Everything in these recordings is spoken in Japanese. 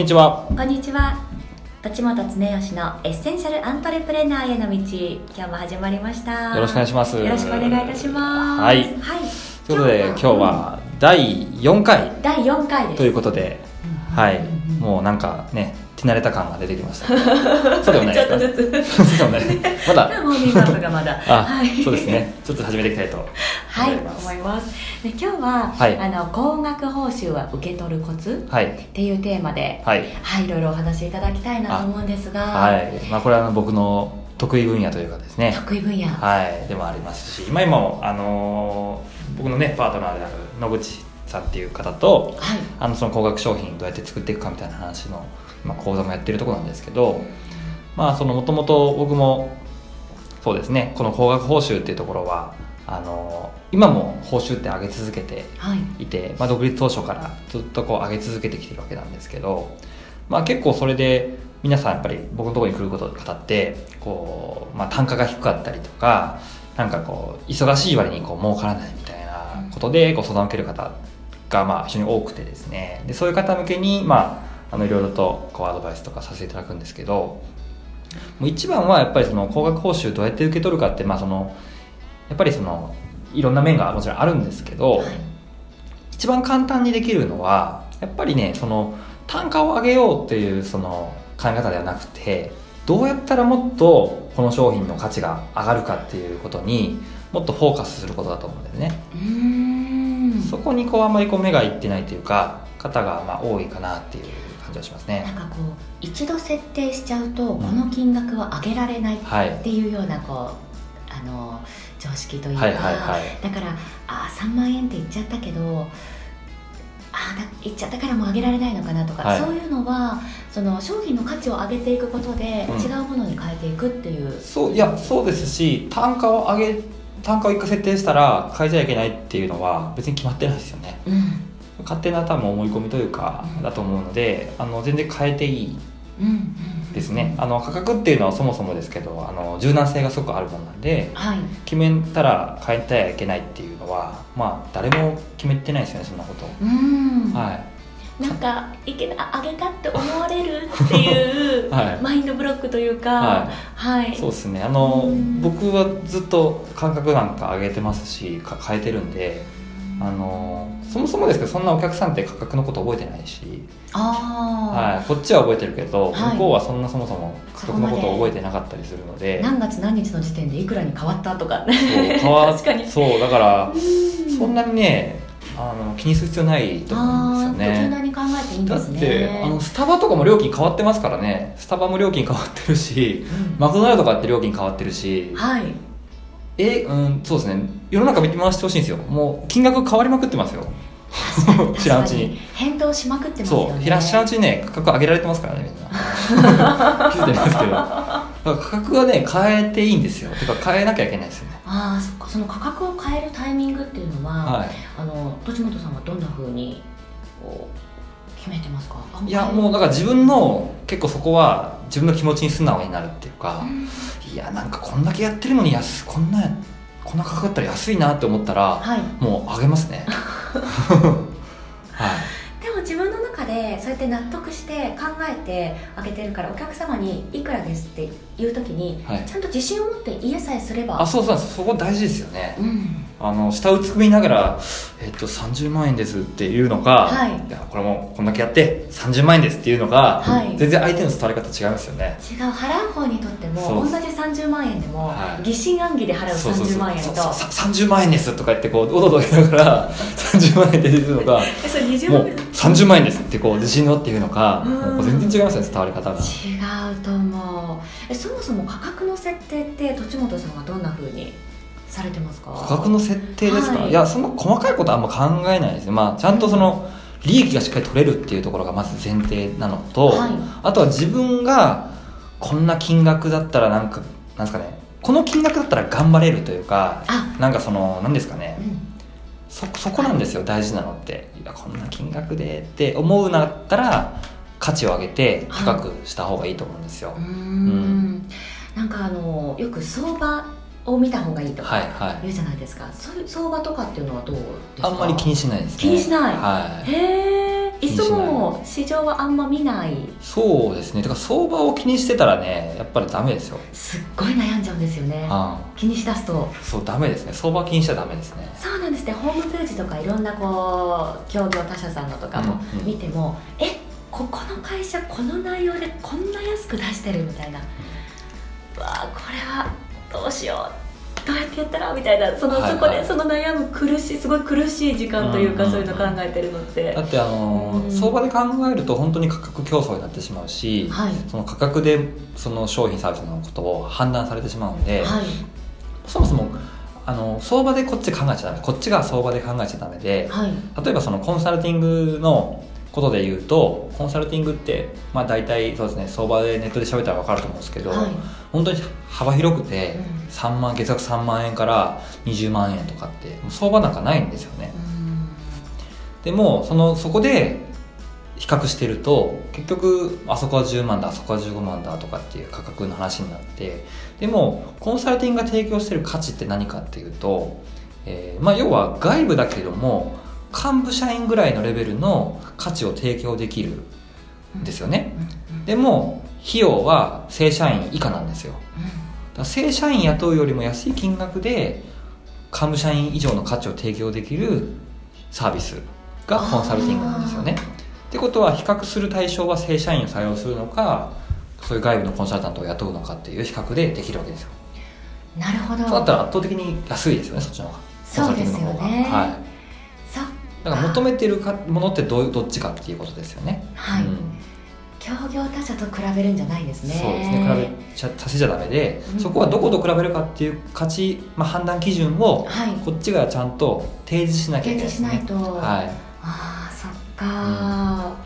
こんにちは。こんにちは。土本恒義のエッセンシャルアントレプレナーへの道、今日も始まりました。よろしくお願いします。よろしくお願いいたします。はい。はい。ということで今日は第4回第4回です。ということで、うんはいうんうん。もうなんかね、手慣れた感が出てきました。そうでもないちょですか？っとずつ。そうでもない。まだ。モーニングアップがまだ。あ、はい。そうです。ね。ちょっと始めていきたいとはい、思います。で今日は、はいあの高額報酬は受け取るコツはい。っていうテーマで、はい。はい、いろいろお話しいただきたいなと思うんですが、はい。まあこれはあの僕の得意分野というかですね。得意分野。はい。でもありますし、今今もあのー僕のねパートナーである野口さんっていう方と。はい。あのその高額商品どうやって作っていくかみたいな話の、まあ、講座もやってるところなんですけどまあそのもともと僕もそうですねこの高額報酬っていうところはあの今も報酬って上げ続けてはい。いて、まあ、独立当初からずっとこう上げ続けてきてるわけなんですけど、まあ、結構それで皆さんやっぱり僕のところに来ること方ってこう、まあ、単価が低かったりとかなんかこう忙しい割にこう儲からないみたいなことでご相談を受ける方がまあ非常に多くてですねでそういう方向けにまああのいろいろとこうアドバイスとかさせていただくんですけどもう一番はやっぱりその高額報酬どうやって受け取るかってまあそのやっぱりそのいろんな面がもちろんあるんですけど、はい。一番簡単にできるのはやっぱりねその単価を上げようっていうその考え方ではなくてどうやったらもっとこの商品の価値が上がるかっていうことにもっとフォーカスすることだと思うんだよね。そこにこうあんまりこう目がいってないというか方がまあ多いかなっていう感じがしますね。なんかこう一度設定しちゃうと、この金額は上げられないっはいていうようなこうあの常識というか、はいはいはい。だからあー3万円って言っちゃったけどあーだ言っちゃったからもう上げられないのかなとか、はい。そういうのはその商品の価値を上げていくことで、うん。違うものに変えていくっていう。そういやそうですし単価を上げ単価を一回設定したら変えちゃいけないっていうのは別に決まってないですよね。うん。勝手な多分思い込みというかうん。だと思うのであの全然変えていい。うんうん、ですね。あの価格っていうのはそもそもですけどあの柔軟性がすごくあるものなんではい。決めたら変えてはいけないっていうのはまあ誰も決めてないですよねそんなこと、うん、はい。なんかいけな上げたって思われるっていう、はい。マインドブロックというかははい、そうですね。あのうん。僕はずっと感覚なんか上げてますしか変えてるんであのそもそもですけどそんなお客さんって価格のこと覚えてないし、ああ、はい、こっちは覚えてるけど、はい。向こうはそんなそもそも価格のことを覚えてなかったりするので。何月何日の時点でいくらに変わったとか。ねそう変わ確かに。そうだからうん。そんなにねあの気にする必要ないと思うんですよ柔ね軟に考えていいんだっですね。てあのスタバとかも料金変わってますからね。スタバも料金変わってるしうん。マクドナルドとかって料金変わってるし。はいえうんそうですね。世の中見て回してほしいんですよ。もう金額変わりまくってますよ。知らんうちに。変動しまくってますよね。そう。知らんうちにね価格上げられてますからねみんな。気づいてないですけど。だから価格はね変えていいんですよ。てか変えなきゃいけないですよね。ああそっか。その価格を変えるタイミングっていうのは、はい。あの栃本さんはどんなふうにこう決めてますか？あいやもうだから自分の結構そこは自分の気持ちに素直になるっていうか、うん。いやなんかこんだけやってるのに安こんなこんな価格だったら安いなって思ったらはい。もう上げますね でそうやって納得して考えてあげてるからお客様にいくらですって言う時にはい。ちゃんと自信を持って家さえすれば。あそうそうそこ大事ですよね。うん。あの下をつくみながら「えっと30万円です」っていうのか、はい。やこれもこんだけやって30万円ですっていうのが、はい。全然相手の伝わり方違いますよね。違う払う方にとってもそう。同じ30万円でも、はい。疑心暗鬼で払うそうそうそう。30万円と。そうそうさ30万円ですとか言ってこうおどおど言いながら30万円ってるのかえそれ20もう万円30万円ですってこう自信のっていうのかうん。もう全然違いますよね伝わり方が。違うと思う。えそもそも価格の設定って栃本さんはどんなふうにされてますか？価格の設定ですか、はい。い、やそんな細かいことはあんま考えないですね。まあちゃんとその利益がしっかり取れるっていうところがまず前提なのと、はい。あとは自分がこんな金額だったらなんかなんですかね。この金額だったら頑張れるというかあ。なんかその何ですかね。うんそそこなんですよ大事なのって。いやこんな金額でって思うんだったら価値を上げて高くした方がいいと思うんですよ、うーん。なんかあのよく相場を見た方がいいとかはいはい。言うじゃないですか、そういう相場とかっていうのはどうですか？あんまり気にしないですね。気にしない。はい。へえいっそも市場はあんま見ない。そうですね。だから相場を気にしてたらねやっぱりダメですよ。すっごい悩んじゃうんですよね。あ気にしだすと。そうダメですね。相場気にしちゃダメですね。そうなんですね。ホームページとかいろんなこう協業他社さんのとかもうんうん。見ても、えここの会社この内容でこんな安く出してるみたいな、うわあこれはどうしようどうやってやったら？みたいなその、はいはい。そこでその悩む苦しいすごい苦しい時間というか、うんうんそういうの考えてるのって。だってあのうん。相場で考えると本当に価格競争になってしまうし、はい。その価格でその商品サービスのことを判断されてしまうんで、はい。そもそもあの相場でこっち考えちゃダメ。こっちが相場で考えちゃダメではい。例えばそのコンサルティングのことで言うとコンサルティングってまあ大体そうですね相場でネットで喋ったら分かると思うんですけど、はい。本当に幅広くてうん。3万月額3万円から20万円とかって相場なんかないんですよね。うん。でもそのそこで比較してると結局あそこは10万だあそこは15万だとかっていう価格の話になってでもコンサルティングが提供してる価値って何かっていうと、えーまあ、要は外部だけれども幹部社員ぐらいのレベルの価値を提供できるんですよねでも費用は正社員以下なんですよ正社員雇うよりも安い金額で幹部社員以上の価値を提供できるサービスがコンサルティングなんですよね。ってことは比較する対象は正社員を採用するのかそういう外部のコンサルタントを雇うのかっていう比較でできるわけですよ。なるほどそうだったら圧倒的に安いですよねそっちの方が。そうですよねはい。だから求めてるかものってどうどっちかっていうことですよね。はい、うん。協業他社と比べるんじゃないんですね。そうですね。比べちゃさせちゃダメで、うん。そこはどこと比べるかっていう価値、まあ、判断基準をはい。こっちがちゃんと提示しなきゃいけ提ないですね。示しないと、はい。ああそっか、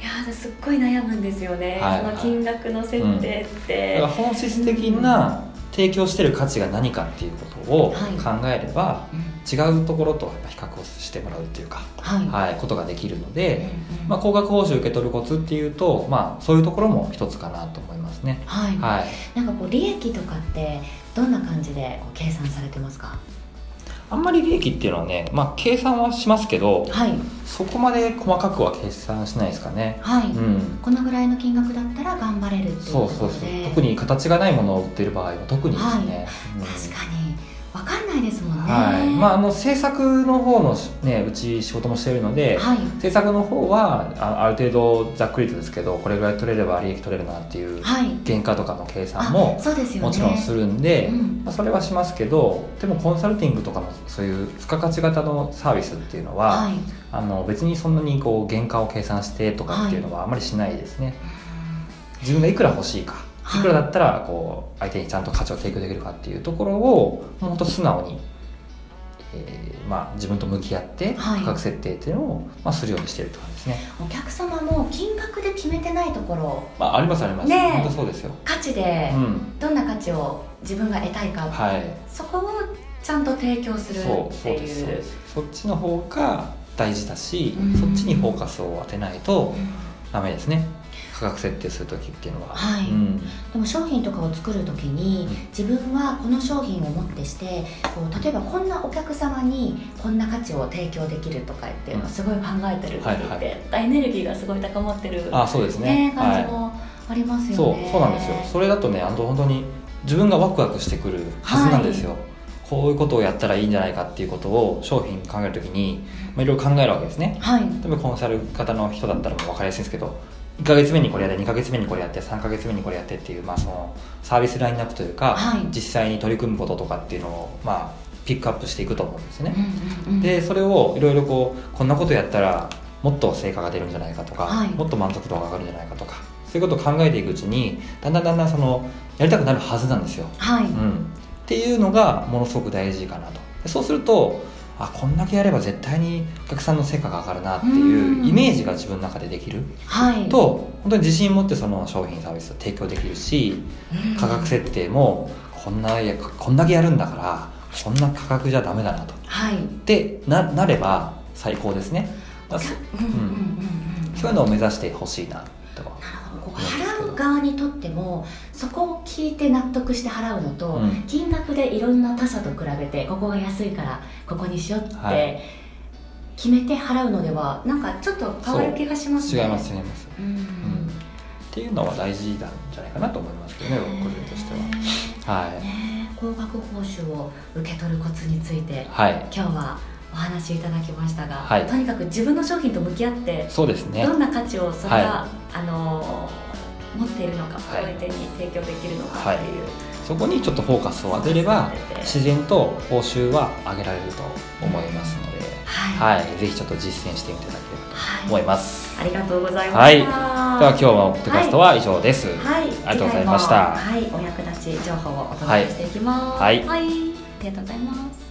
いやーすっごい悩むんですよね、はい。その金額の設定って、だから本質的な提供してる価値が何かっていうことをはい。考えれば、うん違うところとやっぱ比較をしてもらうっていうか、はい、はい、ことができるのうんで、うん。まあ、高額報酬受け取るコツっていうと、まあ、そういうところも一つかなと思いますね。はい。はい、なんかこう利益とかってどんな感じでこう計算されてますか？あんまり利益っていうのはね、まあ、計算はしますけどはい。そこまで細かくは計算しないですかね。はい、うん。このぐらいの金額だったら頑張れるっていうとそうそうそう。特に形がないものを売ってる場合は特にですね、うん。確かに分かんないですもんね。はい。まあ、あの制作の方の、ね、うち仕事もしているので、はい。制作の方はあある程度ざっくりとですけどこれぐらい取れれば利益取れるなっていうはい。原価とかの計算あもそうですよね。もちろんするんで、うん。まあ、それはしますけどでもコンサルティングとかのそういう付加価値型のサービスっていうのは、はい。あの別にそんなにこう原価を計算してとかっていうのはあまりしないですね、自分がいくら欲しいか。はい。いくらだったらこう相手にちゃんと価値を提供できるかっていうところを本当素直に、えーまあ、自分と向き合ってはい。価格設定っていうのを、まあ、するようにしているとかですね、お客様も金額で決めてないところ。まあ、ありますあります、ねえ。本当そうですよ、価値でうん。どんな価値を自分が得たいか、はい。そこをちゃんと提供するっていう。そっちの方が大事だし、うん。そっちにフォーカスを当てないとうん。ダメですね価格設定する時っていうのは、はい。うん。でも商品とかを作る時にうん。自分はこの商品をもってしてこう例えばこんなお客様にこんな価値を提供できるとかっていうのをすごい考えてる時って、はいはい。エネルギーがすごい高まってる、あそうですね。ね、感はい。じもありますよそうね、そうなんですよ。それだとねあの本当に自分がワクワクしてくるはずなんですよ、こういうことをやったらいいんじゃないかっていうことを商品考えるときに、まあ、いろいろ考えるわけですね。はい。例えばコンサル型の人だったらもう分かりやすいんですけど1ヶ月目にこれやって2ヶ月目にこれやって3ヶ月目にこれやってっていう、まあ、そのサービスラインナップというか、はい。実際に取り組むこととかっていうのを、まあ、ピックアップしていくと思うんですよね、うんうんうん。でそれをいろいろこうこんなことやったらもっと成果が出るんじゃないかとか、はい。もっと満足度が上がるんじゃないかとかそういうことを考えていくうちにだんだんだんだんそのやりたくなるはずなんですよ、はい、うん、っていうのがものすごく大事かなと。でそうするとあこんだけやれば絶対にお客さんの成果が上がるなっていううん。イメージが自分の中でできる。はい。と本当に自信持ってその商品サービスを提供できるしうん。価格設定もこんないやこんだけやるんだからこんな価格じゃダメだなと。はい。でななれば最高ですね。うんそういうのを目指してほしいなとはなるほど側にとってもそこを聞いて納得して払うのと、うん。金額でいろんな他社と比べてここが安いからここにしようって、はい。決めて払うのではなんかちょっと変わる気がしますね。違います違います。うん、っていうのは大事なんじゃないかなと思いますけどね僕個人としては。はい。ねえ高額報酬を受け取るコツについてはい。今日はお話しいただきましたが、はい。とにかく自分の商品と向き合ってそうですね。どんな価値をそれが、はあの持っているのか、はい。相手に提供できるのか。ってい。う、そこにちょっとフォーカスを当てれば自然と報酬は上げられると思いますので、はい、はい、ぜひちょっと実践してみていただければはい。と思います。ありがとうございまはい、した。では今日のポッドキャストは以上です。はい、ありがとうございました。はい、お役立ち情報をお届けしていきます。はい。はい、ありがとうございます。